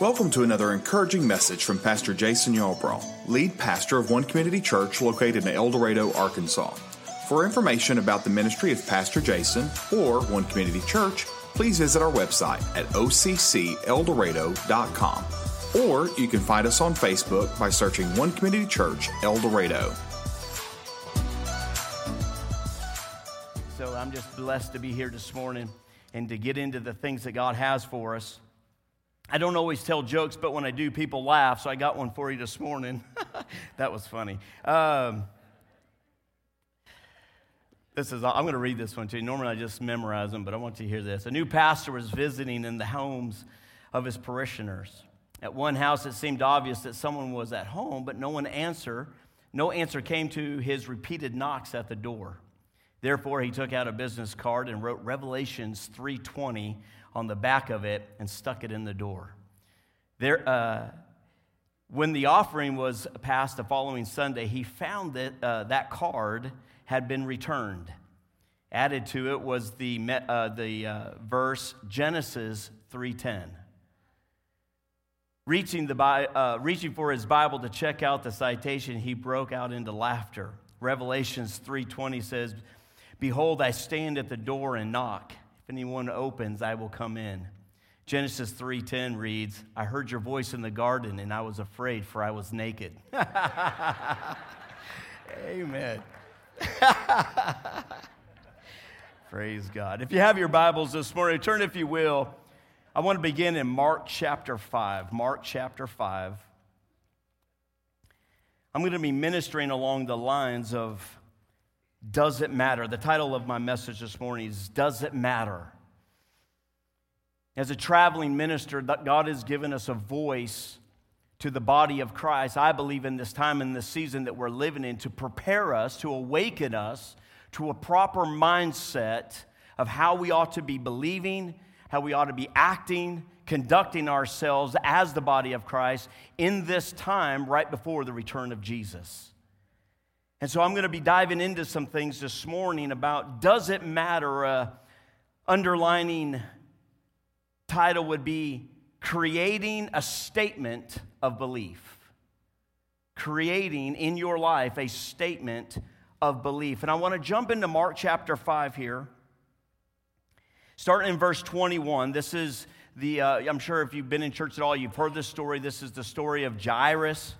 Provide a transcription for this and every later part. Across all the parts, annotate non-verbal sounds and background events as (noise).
Welcome to another encouraging message from Pastor Jason Yarbrough, lead pastor of One Community Church located in El Dorado, Arkansas. For information about the ministry of Pastor Jason or One Community Church, please visit our website at occseldorado.com. Or you can find us on Facebook by searching One Community Church El Dorado. So I'm just blessed to be here this morning and to get into the things that God has for us. I don't always tell jokes, but when I do, people laugh. So I got one for you this morning. (laughs) that was funny. Um, this is, I'm going to read this one to you. Normally I just memorize them, but I want you to hear this. A new pastor was visiting in the homes of his parishioners. At one house, it seemed obvious that someone was at home, but no one answer. No answer came to his repeated knocks at the door. Therefore, he took out a business card and wrote Revelations 3:20 on the back of it and stuck it in the door. There, uh, when the offering was passed the following Sunday, he found that uh, that card had been returned. Added to it was the, uh, the uh, verse Genesis 3:10. Reaching, the, uh, reaching for his Bible to check out the citation, he broke out into laughter. Revelations 3:20 says, "Behold, I stand at the door and knock anyone opens, I will come in. Genesis 3:10 reads, I heard your voice in the garden and I was afraid for I was naked. (laughs) Amen. (laughs) Praise God. If you have your Bibles this morning, turn if you will. I want to begin in Mark chapter 5. Mark chapter 5. I'm going to be ministering along the lines of does it matter? The title of my message this morning is Does It Matter? As a traveling minister, God has given us a voice to the body of Christ, I believe, in this time and this season that we're living in, to prepare us, to awaken us to a proper mindset of how we ought to be believing, how we ought to be acting, conducting ourselves as the body of Christ in this time right before the return of Jesus. And so I'm going to be diving into some things this morning about does it matter? Uh, underlining title would be creating a statement of belief. Creating in your life a statement of belief. And I want to jump into Mark chapter 5 here. Starting in verse 21, this is the, uh, I'm sure if you've been in church at all, you've heard this story. This is the story of Jairus.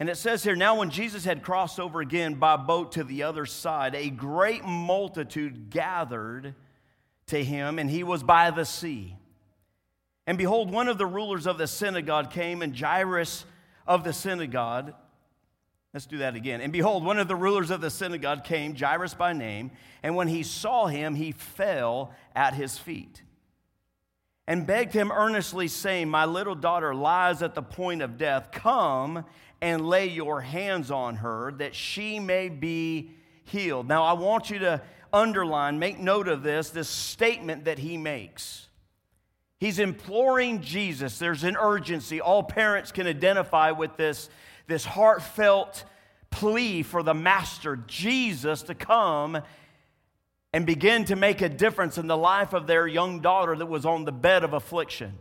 And it says here, now when Jesus had crossed over again by boat to the other side, a great multitude gathered to him, and he was by the sea. And behold, one of the rulers of the synagogue came, and Jairus of the synagogue, let's do that again. And behold, one of the rulers of the synagogue came, Jairus by name, and when he saw him, he fell at his feet and begged him earnestly, saying, My little daughter lies at the point of death. Come and lay your hands on her that she may be healed. Now, I want you to underline, make note of this, this statement that he makes. He's imploring Jesus. There's an urgency. All parents can identify with this, this heartfelt plea for the Master, Jesus, to come and begin to make a difference in the life of their young daughter that was on the bed of affliction.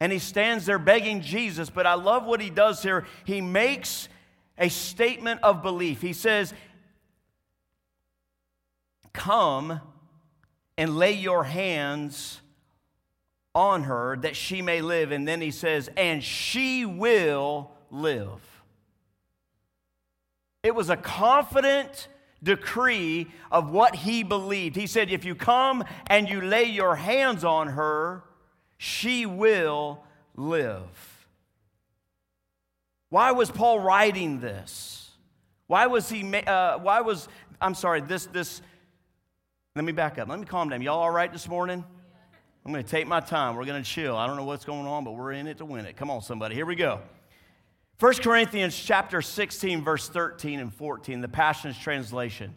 And he stands there begging Jesus, but I love what he does here. He makes a statement of belief. He says, Come and lay your hands on her that she may live. And then he says, And she will live. It was a confident decree of what he believed. He said, If you come and you lay your hands on her, she will live. Why was Paul writing this? Why was he, uh, why was, I'm sorry, this, this, let me back up. Let me calm down. Y'all all right this morning? I'm going to take my time. We're going to chill. I don't know what's going on, but we're in it to win it. Come on, somebody. Here we go. 1 Corinthians chapter 16, verse 13 and 14, the Passion's translation.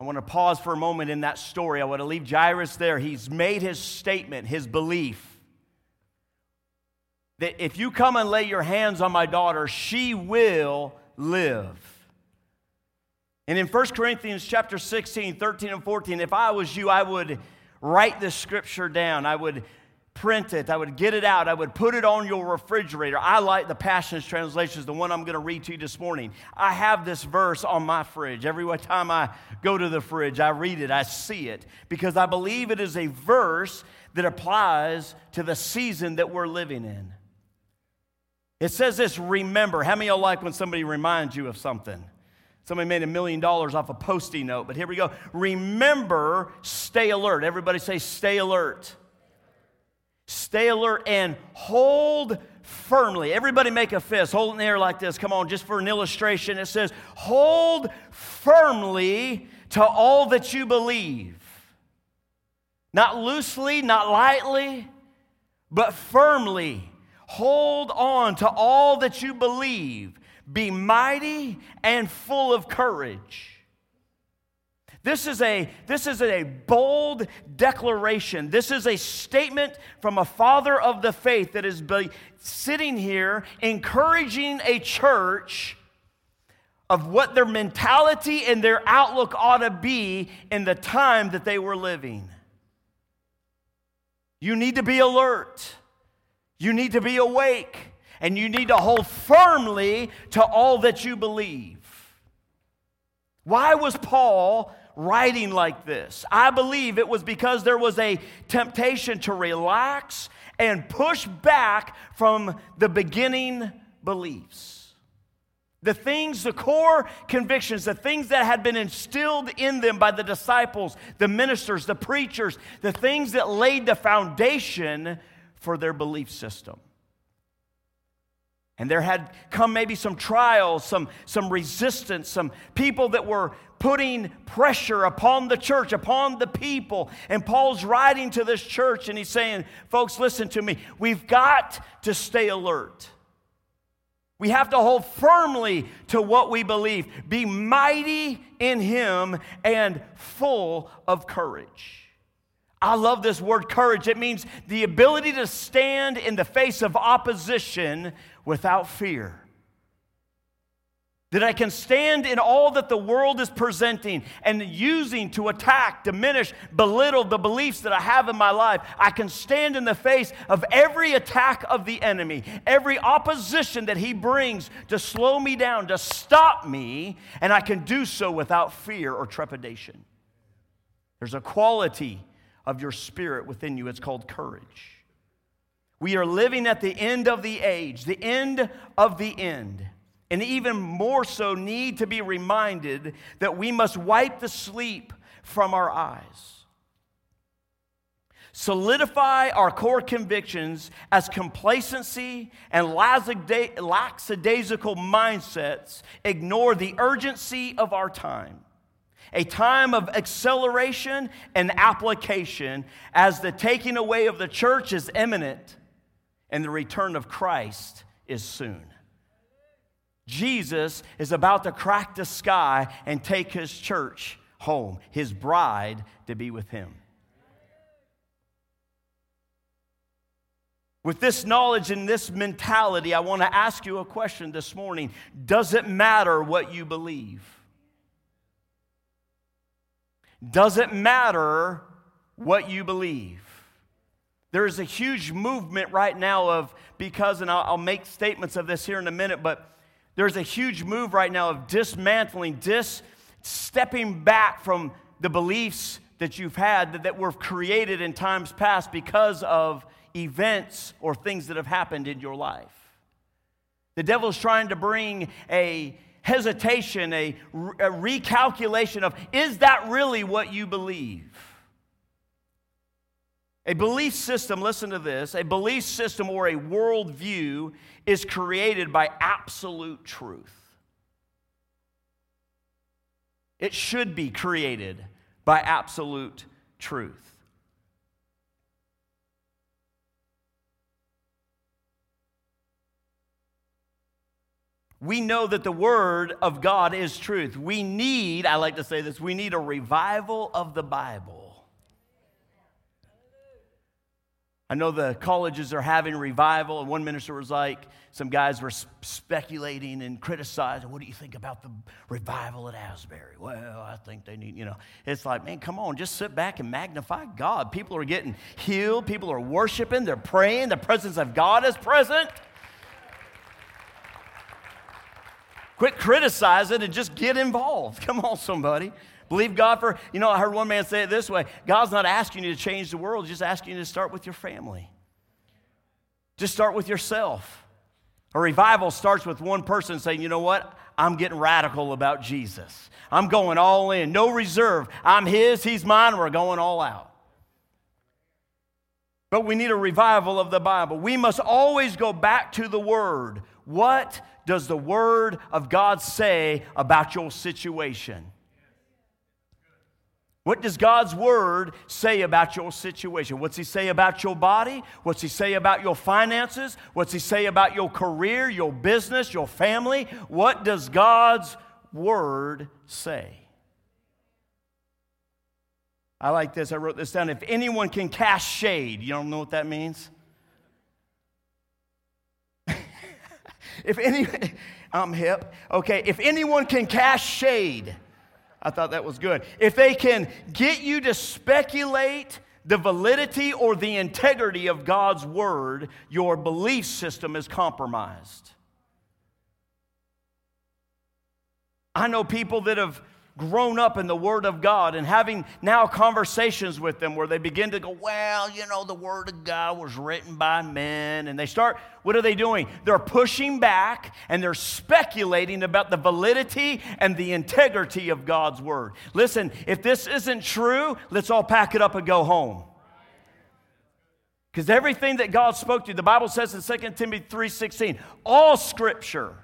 I want to pause for a moment in that story. I want to leave Jairus there. He's made his statement, his belief that if you come and lay your hands on my daughter, she will live. And in 1 Corinthians chapter 16, 13 and 14, if I was you, I would write this scripture down. I would print it, I would get it out, I would put it on your refrigerator. I like the Passions translation, the one I'm going to read to you this morning. I have this verse on my fridge. Every time I go to the fridge, I read it, I see it, because I believe it is a verse that applies to the season that we're living in. It says this remember. How many of y'all like when somebody reminds you of something? Somebody made a million dollars off a post note, but here we go. Remember, stay alert. Everybody say, stay alert. Stay alert and hold firmly. Everybody make a fist. Hold it in the air like this. Come on, just for an illustration. It says, hold firmly to all that you believe. Not loosely, not lightly, but firmly. Hold on to all that you believe. Be mighty and full of courage. This is, a, this is a bold declaration. This is a statement from a father of the faith that is sitting here encouraging a church of what their mentality and their outlook ought to be in the time that they were living. You need to be alert, you need to be awake, and you need to hold firmly to all that you believe. Why was Paul writing like this. I believe it was because there was a temptation to relax and push back from the beginning beliefs. The things, the core convictions, the things that had been instilled in them by the disciples, the ministers, the preachers, the things that laid the foundation for their belief system. And there had come maybe some trials, some, some resistance, some people that were putting pressure upon the church, upon the people. And Paul's writing to this church and he's saying, Folks, listen to me. We've got to stay alert. We have to hold firmly to what we believe, be mighty in Him, and full of courage. I love this word courage. It means the ability to stand in the face of opposition without fear. That I can stand in all that the world is presenting and using to attack, diminish, belittle the beliefs that I have in my life. I can stand in the face of every attack of the enemy, every opposition that he brings to slow me down, to stop me, and I can do so without fear or trepidation. There's a quality of your spirit within you, it's called courage. We are living at the end of the age, the end of the end. And even more so, need to be reminded that we must wipe the sleep from our eyes. Solidify our core convictions as complacency and lackadaisical mindsets ignore the urgency of our time. A time of acceleration and application as the taking away of the church is imminent and the return of Christ is soon. Jesus is about to crack the sky and take his church home, his bride to be with him. With this knowledge and this mentality, I want to ask you a question this morning. Does it matter what you believe? Does it matter what you believe? There's a huge movement right now of, because, and I'll, I'll, make statements of this here in a minute, but there's a huge move right now of dismantling, dis stepping back from the beliefs that you've had that, that were created in times past because of events or things that have happened in your life. The devil's trying to bring a hesitation, a, a recalculation of is that really what you believe? A belief system, listen to this, a belief system or a worldview is created by absolute truth. It should be created by absolute truth. We know that the Word of God is truth. We need, I like to say this, we need a revival of the Bible. I know the colleges are having revival, and one minister was like, some guys were speculating and criticizing, what do you think about the revival at Asbury? Well, I think they need, you know. It's like, man, come on, just sit back and magnify God. People are getting healed, people are worshiping, they're praying, the presence of God is present. Quit criticizing and just get involved. (laughs) Come on, somebody. Believe God for, you know, I heard one man say it this way God's not asking you to change the world, He's just asking you to start with your family. Just start with yourself. A revival starts with one person saying, you know what? I'm getting radical about Jesus. I'm going all in, no reserve. I'm His, He's mine, we're going all out. But we need a revival of the Bible. We must always go back to the Word. What does the Word of God say about your situation? What does God's word say about your situation? What's He say about your body? What's He say about your finances? What's He say about your career, your business, your family? What does God's word say? I like this. I wrote this down. If anyone can cast shade, you don't know what that means? If any, (laughs) I'm hip. Okay, if anyone can cast shade, I thought that was good. If they can get you to speculate the validity or the integrity of God's word, your belief system is compromised. I know people that have grown up in the Word of God and having now conversations with them where they begin to go, Well, you know, the Word of God was written by men. And they start, what are they doing? They're pushing back and they're speculating about the validity and the integrity of God's Word. Listen, if this isn't true, let's all pack it up and go home. Because everything that God spoke to you, the Bible says in 2 Timothy 3:16, all scripture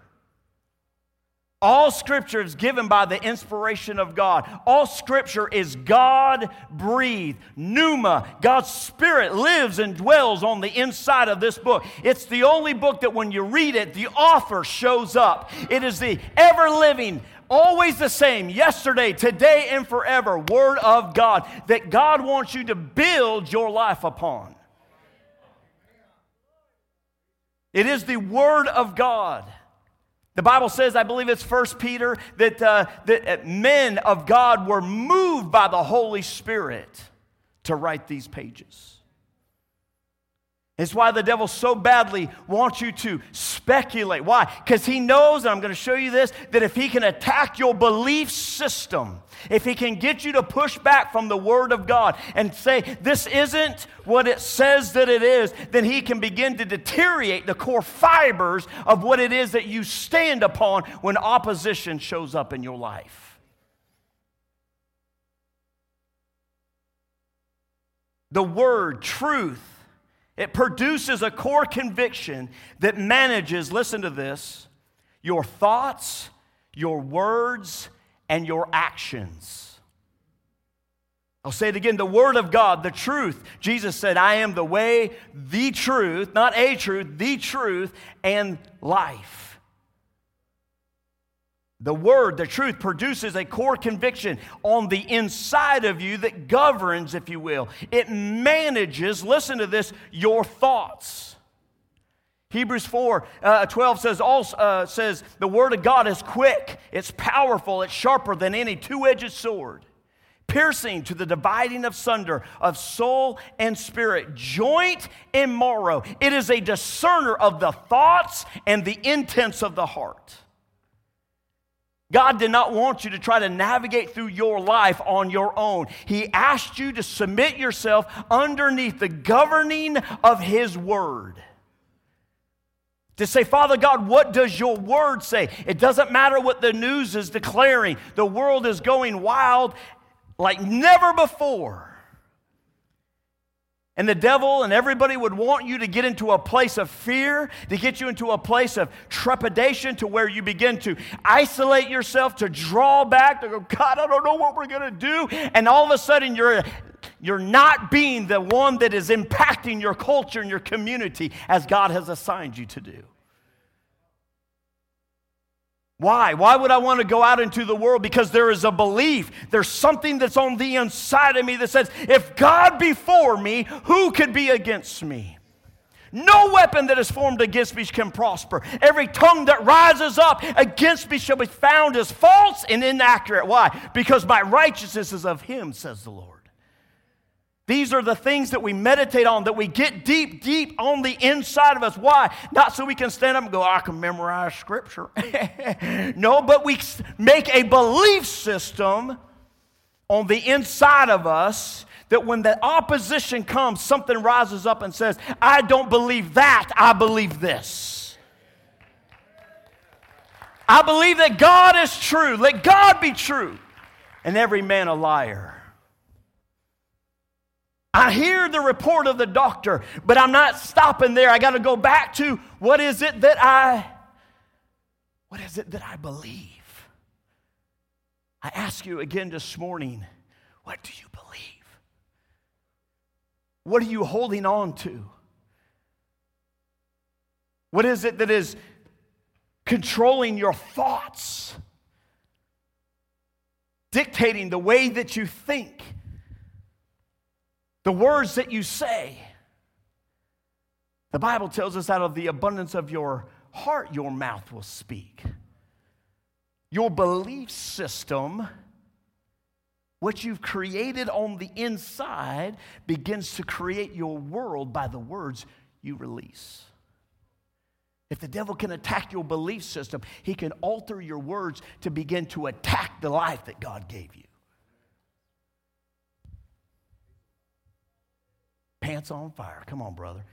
all scripture is given by the inspiration of God. All scripture is God breathed. Pneuma, God's spirit lives and dwells on the inside of this book. It's the only book that when you read it, the author shows up. It is the ever living, always the same, yesterday, today, and forever Word of God that God wants you to build your life upon. It is the Word of God. The Bible says, I believe it's First Peter, that, uh, that uh, men of God were moved by the Holy Spirit to write these pages. It's why the devil so badly wants you to speculate. Why? Because he knows, and I'm going to show you this, that if he can attack your belief system, if he can get you to push back from the Word of God and say, this isn't what it says that it is, then he can begin to deteriorate the core fibers of what it is that you stand upon when opposition shows up in your life. The Word, truth, it produces a core conviction that manages, listen to this, your thoughts, your words, and your actions. I'll say it again the Word of God, the truth. Jesus said, I am the way, the truth, not a truth, the truth, and life. The word, the truth, produces a core conviction on the inside of you that governs, if you will. It manages, listen to this, your thoughts. Hebrews 4 uh, 12 says, also, uh, says, The word of God is quick, it's powerful, it's sharper than any two edged sword, piercing to the dividing of sunder of soul and spirit, joint and marrow. It is a discerner of the thoughts and the intents of the heart. God did not want you to try to navigate through your life on your own. He asked you to submit yourself underneath the governing of His Word. To say, Father God, what does your word say? It doesn't matter what the news is declaring. The world is going wild like never before. And the devil and everybody would want you to get into a place of fear, to get you into a place of trepidation, to where you begin to isolate yourself, to draw back, to go, God, I don't know what we're going to do. And all of a sudden, you're, you're not being the one that is impacting your culture and your community as God has assigned you to do. Why? Why would I want to go out into the world? Because there is a belief. There's something that's on the inside of me that says, if God be for me, who could be against me? No weapon that is formed against me can prosper. Every tongue that rises up against me shall be found as false and inaccurate. Why? Because my righteousness is of him, says the Lord. These are the things that we meditate on, that we get deep, deep on the inside of us. Why? Not so we can stand up and go, I can memorize scripture. (laughs) no, but we make a belief system on the inside of us that when the opposition comes, something rises up and says, I don't believe that, I believe this. I believe that God is true. Let God be true, and every man a liar. I hear the report of the doctor, but I'm not stopping there. I got to go back to what is it that I what is it that I believe? I ask you again this morning, what do you believe? What are you holding on to? What is it that is controlling your thoughts? Dictating the way that you think, the words that you say. The Bible tells us out of the abundance of your heart, your mouth will speak. Your belief system what you've created on the inside begins to create your world by the words you release. If the devil can attack your belief system, he can alter your words to begin to attack the life that God gave you. Pants on fire. Come on, brother.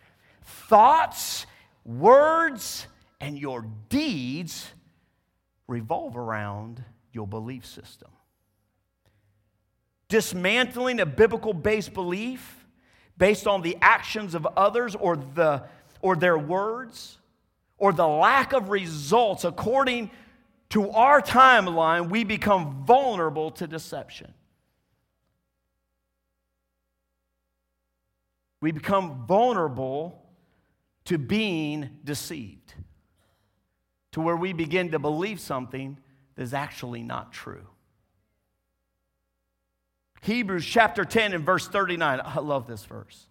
Thoughts, words, and your deeds revolve around your belief system dismantling a biblical based belief based on the actions of others or, the, or their words or the lack of results according to our timeline, we become vulnerable to deception. We become vulnerable to being deceived, to where we begin to believe something that is actually not true. Hebrews chapter 10 and verse 39. I love this verse.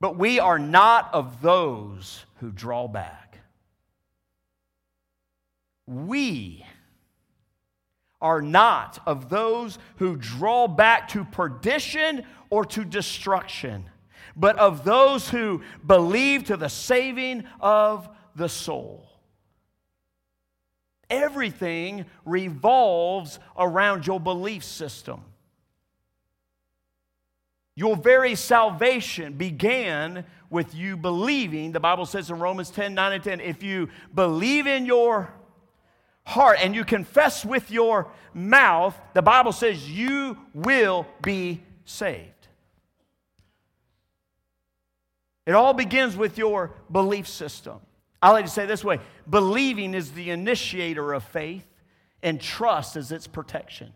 But we are not of those who draw back. We are not of those who draw back to perdition or to destruction, but of those who believe to the saving of the soul. Everything revolves around your belief system. Your very salvation began with you believing. The Bible says in Romans 10 9 and 10 if you believe in your heart and you confess with your mouth, the Bible says you will be saved. It all begins with your belief system. I like to say this way believing is the initiator of faith, and trust is its protection.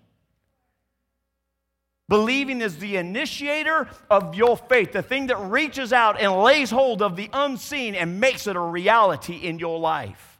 Believing is the initiator of your faith, the thing that reaches out and lays hold of the unseen and makes it a reality in your life.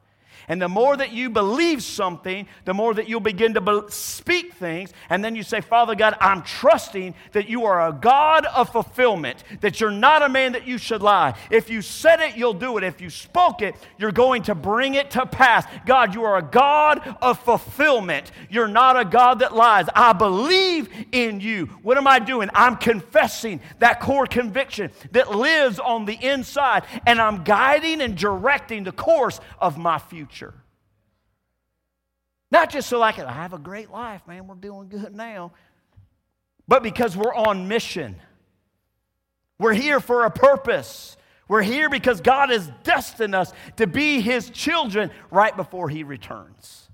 And the more that you believe something, the more that you'll begin to be- speak things. And then you say, Father God, I'm trusting that you are a God of fulfillment, that you're not a man that you should lie. If you said it, you'll do it. If you spoke it, you're going to bring it to pass. God, you are a God of fulfillment. You're not a God that lies. I believe in you. What am I doing? I'm confessing that core conviction that lives on the inside, and I'm guiding and directing the course of my future future. Not just so I can have a great life, man, we're doing good now, but because we're on mission. We're here for a purpose. We're here because God has destined us to be His children right before He returns.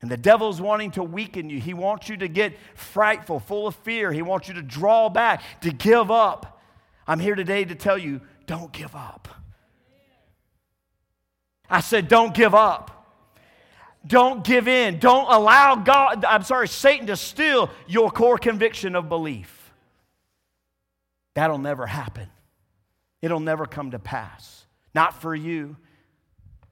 And the devil's wanting to weaken you. He wants you to get frightful, full of fear. He wants you to draw back, to give up. I'm here today to tell you don't give up. I said, don't give up. Don't give in. Don't allow God, I'm sorry, Satan to steal your core conviction of belief. That'll never happen. It'll never come to pass. Not for you.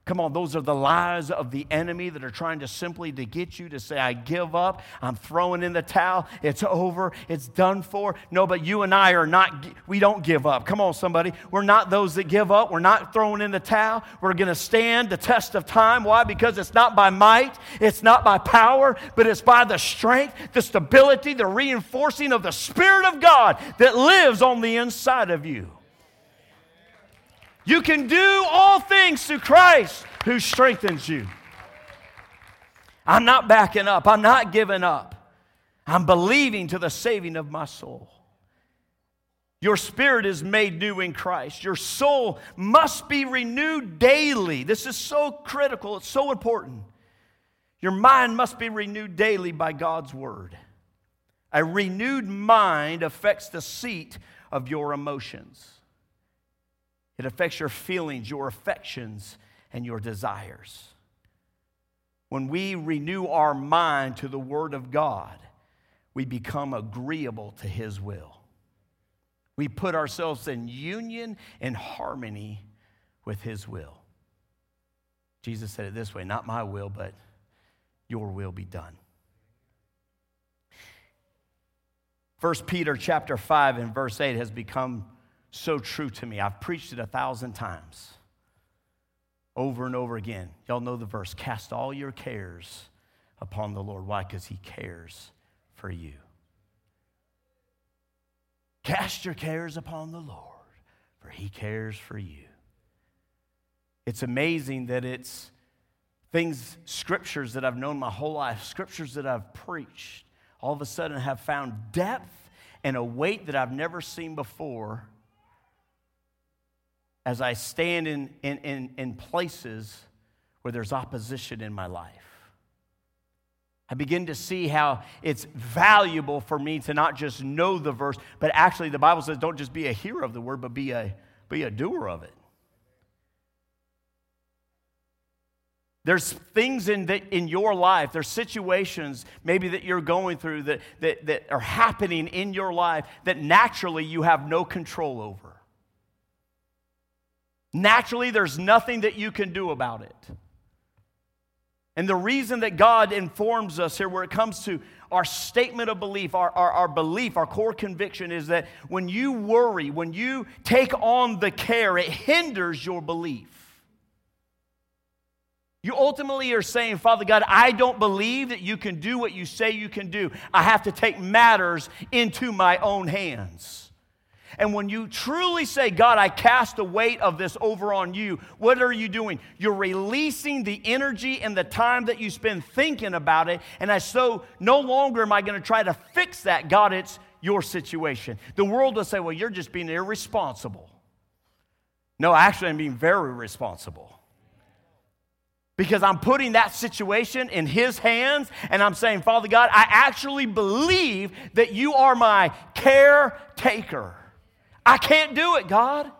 Come on, those are the lies of the enemy that are trying to simply to get you to say, I give up, I'm throwing in the towel, it's over, it's done for. No, but you and I are not, we don't give up. Come on, somebody. We're not those that give up. We're not throwing in the towel. We're going to stand the test of time. Why? Because it's not by might, it's not by power, but it's by the strength, the stability, the reinforcing of the Spirit of God that lives on the inside of you. You can do all things through Christ who strengthens you. I'm not backing up. I'm not giving up. I'm believing to the saving of my soul. Your spirit is made new in Christ. Your soul must be renewed daily. This is so critical, it's so important. Your mind must be renewed daily by God's word. A renewed mind affects the seat of your emotions. It affects your feelings, your affections, and your desires. When we renew our mind to the Word of God, we become agreeable to His will. We put ourselves in union and harmony with His will. Jesus said it this way not my will, but your will be done. 1 Peter chapter 5 and verse 8 has become so true to me. I've preached it a thousand times over and over again. Y'all know the verse cast all your cares upon the Lord. Why? Because He cares for you. Cast your cares upon the Lord, for He cares for you. It's amazing that it's things, scriptures that I've known my whole life, scriptures that I've preached, all of a sudden have found depth and a weight that I've never seen before as I stand in, in, in, in places where there's opposition in my life. I begin to see how it's valuable for me to not just know the verse, but actually the Bible says don't just be a hearer of the word, but be a, be a doer of it. There's things in, the, in your life, there's situations maybe that you're going through that, that, that are happening in your life that naturally you have no control over. Naturally, there's nothing that you can do about it. And the reason that God informs us here, where it comes to our statement of belief, our, our, our, belief, our core conviction, is that when you worry, when you take on the care, it hinders your belief. You ultimately are saying, Father God, I don't believe that you can do what you say you can do. I have to take matters into my own hands. And when you truly say, God, I cast the weight of this over on you, what are you doing? You're releasing the energy and the time that you spend thinking about it. And I so no longer am I going to try to fix that. God, it's your situation. The world will say, well, you're just being irresponsible. No, actually, I'm being very responsible. Because I'm putting that situation in His hands and I'm saying, Father God, I actually believe that you are my caretaker. I can't do it, God.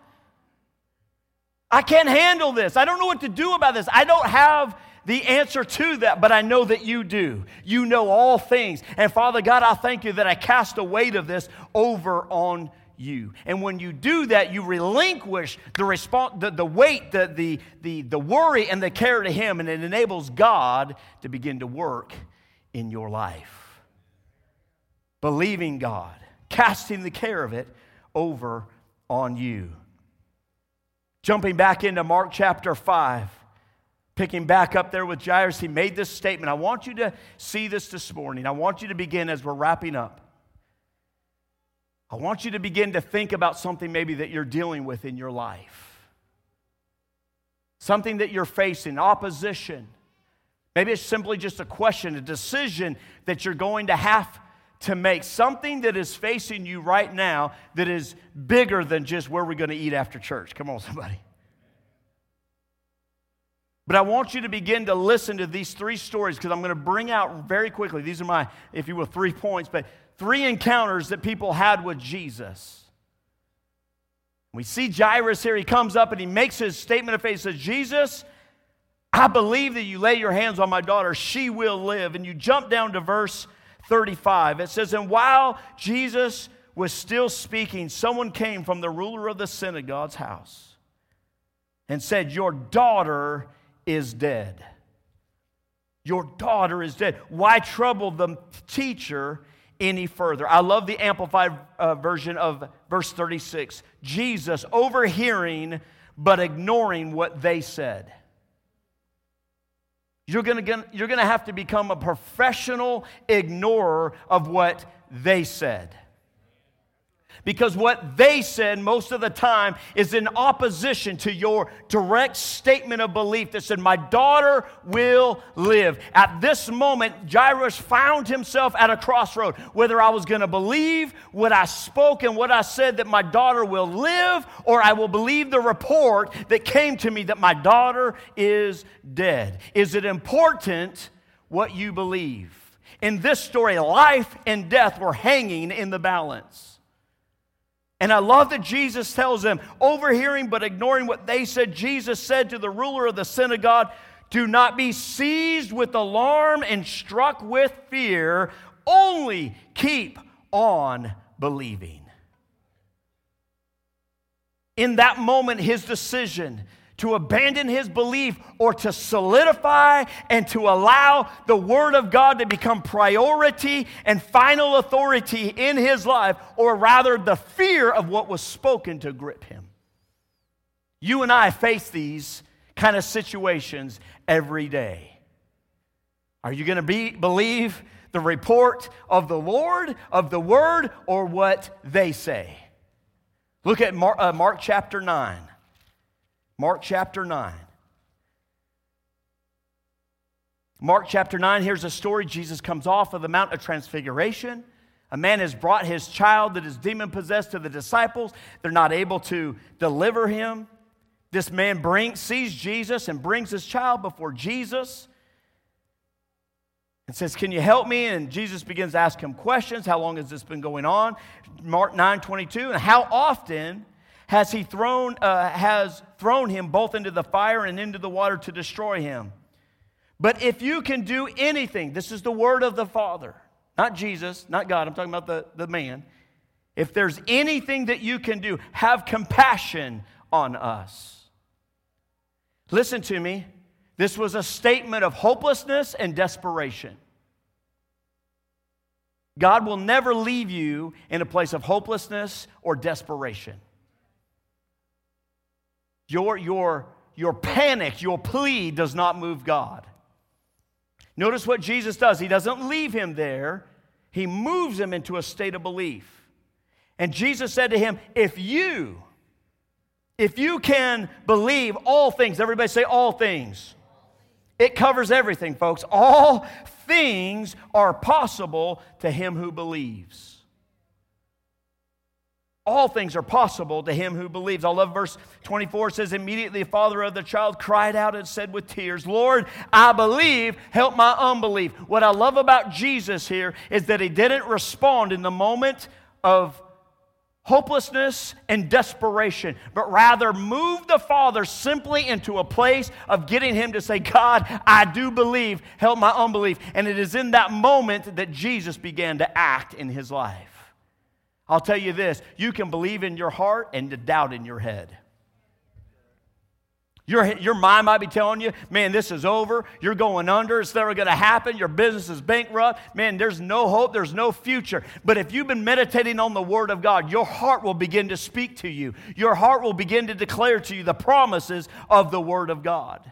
I can't handle this. I don't know what to do about this. I don't have the answer to that, but I know that you do. You know all things. And Father God, I thank you that I cast the weight of this over on you. And when you do that, you relinquish the, response, the, the weight, the, the, the, the worry, and the care to Him, and it enables God to begin to work in your life. Believing God, casting the care of it over on you. Jumping back into Mark chapter 5, picking back up there with Jairus, he made this statement. I want you to see this this morning. I want you to begin as we're wrapping up. I want you to begin to think about something maybe that you're dealing with in your life. Something that you're facing, opposition. Maybe it's simply just a question, a decision that you're going to have to make something that is facing you right now that is bigger than just where we're going to eat after church. Come on, somebody. But I want you to begin to listen to these three stories because I'm going to bring out very quickly. These are my, if you will, three points, but three encounters that people had with Jesus. We see Jairus here. He comes up and he makes his statement of faith. He says, Jesus, I believe that you lay your hands on my daughter, she will live. And you jump down to verse 35. It says, And while Jesus was still speaking, someone came from the ruler of the synagogue's house and said, Your daughter is dead. Your daughter is dead. Why trouble the teacher any further? I love the amplified uh, version of verse 36. Jesus overhearing but ignoring what they said. You're going to you're going to have to become a professional ignorer of what they said. Because what they said most of the time is in opposition to your direct statement of belief that said, My daughter will live. At this moment, Jairus found himself at a crossroad. Whether I was going to believe what I spoke and what I said that my daughter will live, or I will believe the report that came to me that my daughter is dead. Is it important what you believe? In this story, life and death were hanging in the balance. And I love that Jesus tells them, overhearing but ignoring what they said, Jesus said to the ruler of the synagogue, Do not be seized with alarm and struck with fear, only keep on believing. In that moment, his decision to abandon his belief or to solidify and to allow the Word of God to become priority and final authority in his life, or rather the fear of what was spoken to grip him. You and I face these kind of situations every day. Are you going to be, believe the report of the Lord, of the Word, or what they say? Look at Mark, uh, Mark chapter 9. Mark chapter 9. Mark chapter 9, here's a story. Jesus comes off of the Mount of Transfiguration. A man has brought his child that is demon possessed to the disciples. They're not able to deliver him. This man brings, sees Jesus and brings his child before Jesus and says, Can you help me? And Jesus begins to ask him questions. How long has this been going on? Mark 9 22. And how often has he thrown, uh, has thrown him both into the fire and into the water to destroy him. But if you can do anything, this is the word of the Father, not Jesus, not God, I'm talking about the, the man. If there's anything that you can do, have compassion on us. Listen to me. This was a statement of hopelessness and desperation. God will never leave you in a place of hopelessness or desperation. Your, your, your panic, your plea does not move God. Notice what Jesus does. He doesn't leave him there, he moves him into a state of belief. And Jesus said to him, If you, if you can believe all things, everybody say all things. It covers everything, folks. All things are possible to him who believes. All things are possible to him who believes. I love verse 24 says, Immediately the father of the child cried out and said with tears, Lord, I believe, help my unbelief. What I love about Jesus here is that he didn't respond in the moment of hopelessness and desperation, but rather moved the father simply into a place of getting him to say, God, I do believe, help my unbelief. And it is in that moment that Jesus began to act in his life. I'll tell you this you can believe in your heart and doubt in your head. Your, your mind might be telling you, man, this is over. You're going under. It's never going to happen. Your business is bankrupt. Man, there's no hope. There's no future. But if you've been meditating on the Word of God, your heart will begin to speak to you. Your heart will begin to declare to you the promises of the Word of God.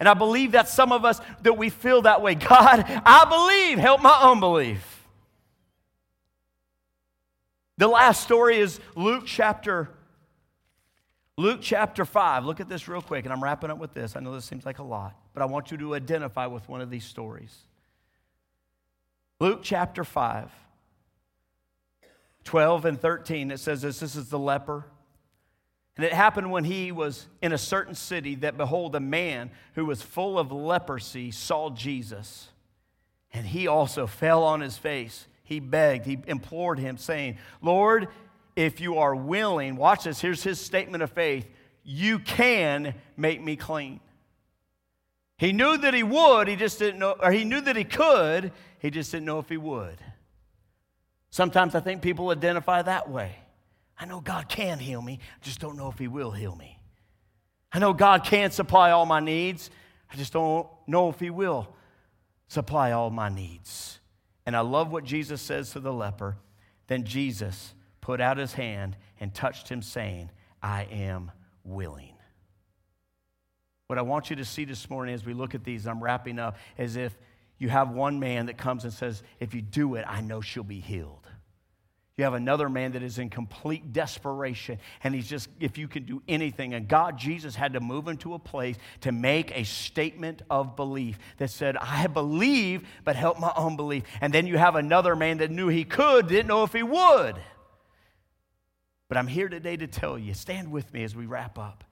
And I believe that some of us, that we feel that way. (laughs) God, I believe. Help my unbelief. The last story is Luke chapter Luke chapter 5. Look at this real quick, and I'm wrapping up with this. I know this seems like a lot, but I want you to identify with one of these stories. Luke chapter 5, 12 and 13, it says this this is the leper. And it happened when he was in a certain city that, behold, a man who was full of leprosy saw Jesus. And he also fell on his face he begged, he implored him, saying, Lord, if you are willing, watch this, here's his statement of faith you can make me clean. He knew that he would, he just didn't know, or he knew that he could, he just didn't know if he would. Sometimes I think people identify that way. I know God can heal me, I just don't know if he will heal me. I know God can supply all my needs. I just don't know if He will supply all my needs. And I love what Jesus says to the leper. Then Jesus put out his hand and touched him, saying, I am willing. What I want you to see this morning as we look at these, I'm wrapping up, is if you have one man that comes and says, If you do it, I know she'll be healed. You have another man that is in complete desperation, and he's just, if you can do anything. And God, Jesus, had to move him to a place to make a statement of belief that said, I believe, but help my unbelief. And then you have another man that knew he could, didn't know if he would. But I'm here today to tell you stand with me as we wrap up.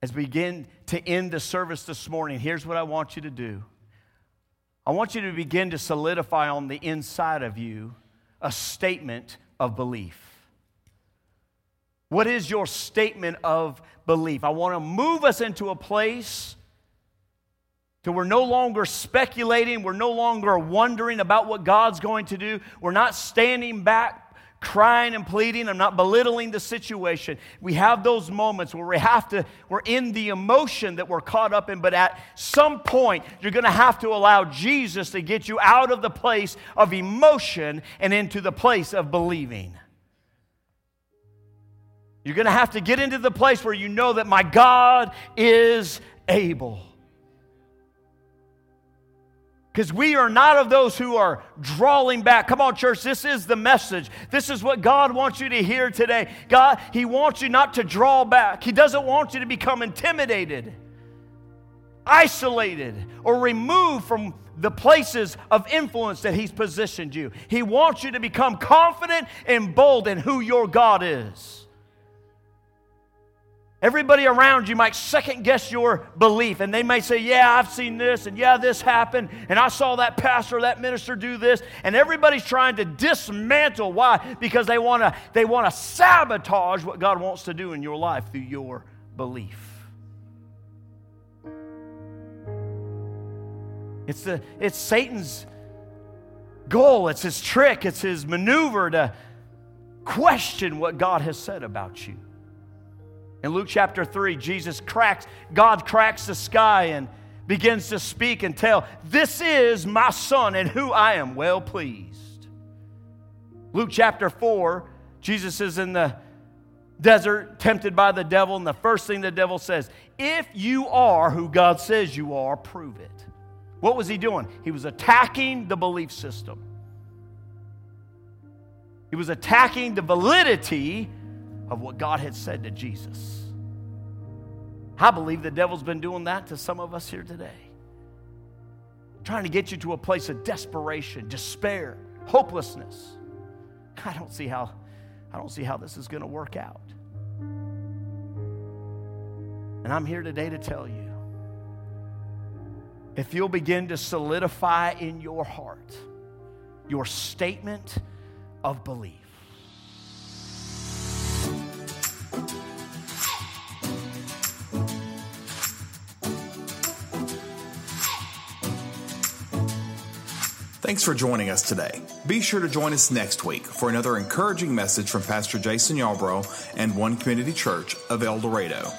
As we begin to end the service this morning, here's what I want you to do. I want you to begin to solidify on the inside of you a statement of belief. What is your statement of belief? I want to move us into a place to we're no longer speculating, we're no longer wondering about what God's going to do. We're not standing back crying and pleading. I'm not belittling the situation. We have those moments where we have to, we're in the emotion that we're caught up in, but at some point, you're going to have to allow Jesus to get you out of the place of emotion and into the place of believing. You're going to have to get into the place where you know that my God is able. Because we are not of those who are drawing back. Come on, church, this is the message. This is what God wants you to hear today. God, He wants you not to draw back, He doesn't want you to become intimidated, isolated, or removed from the places of influence that He's positioned you. He wants you to become confident and bold in who your God is. Everybody around you might second guess your belief, and they may say, Yeah, I've seen this, and yeah, this happened, and I saw that pastor, that minister do this, and everybody's trying to dismantle. Why? Because they want to they want to sabotage what God wants to do in your life through your belief. It's the it's Satan's goal, it's his trick, it's his maneuver to question what God has said about you. In Luke chapter 3, Jesus cracks, God cracks the sky and begins to speak and tell, This is my son in who I am well pleased. Luke chapter 4, Jesus is in the desert, tempted by the devil, and the first thing the devil says, If you are who God says you are, prove it. What was he doing? He was attacking the belief system. He was attacking the validity of what God had said to Jesus. I believe the devil's been doing that to some of us here today. Trying to get you to a place of desperation, despair, hopelessness. I don't see how I don't see how this is going to work out. And I'm here today to tell you if you'll begin to solidify in your heart your statement of belief Thanks for joining us today. Be sure to join us next week for another encouraging message from Pastor Jason Yarbrough and One Community Church of El Dorado.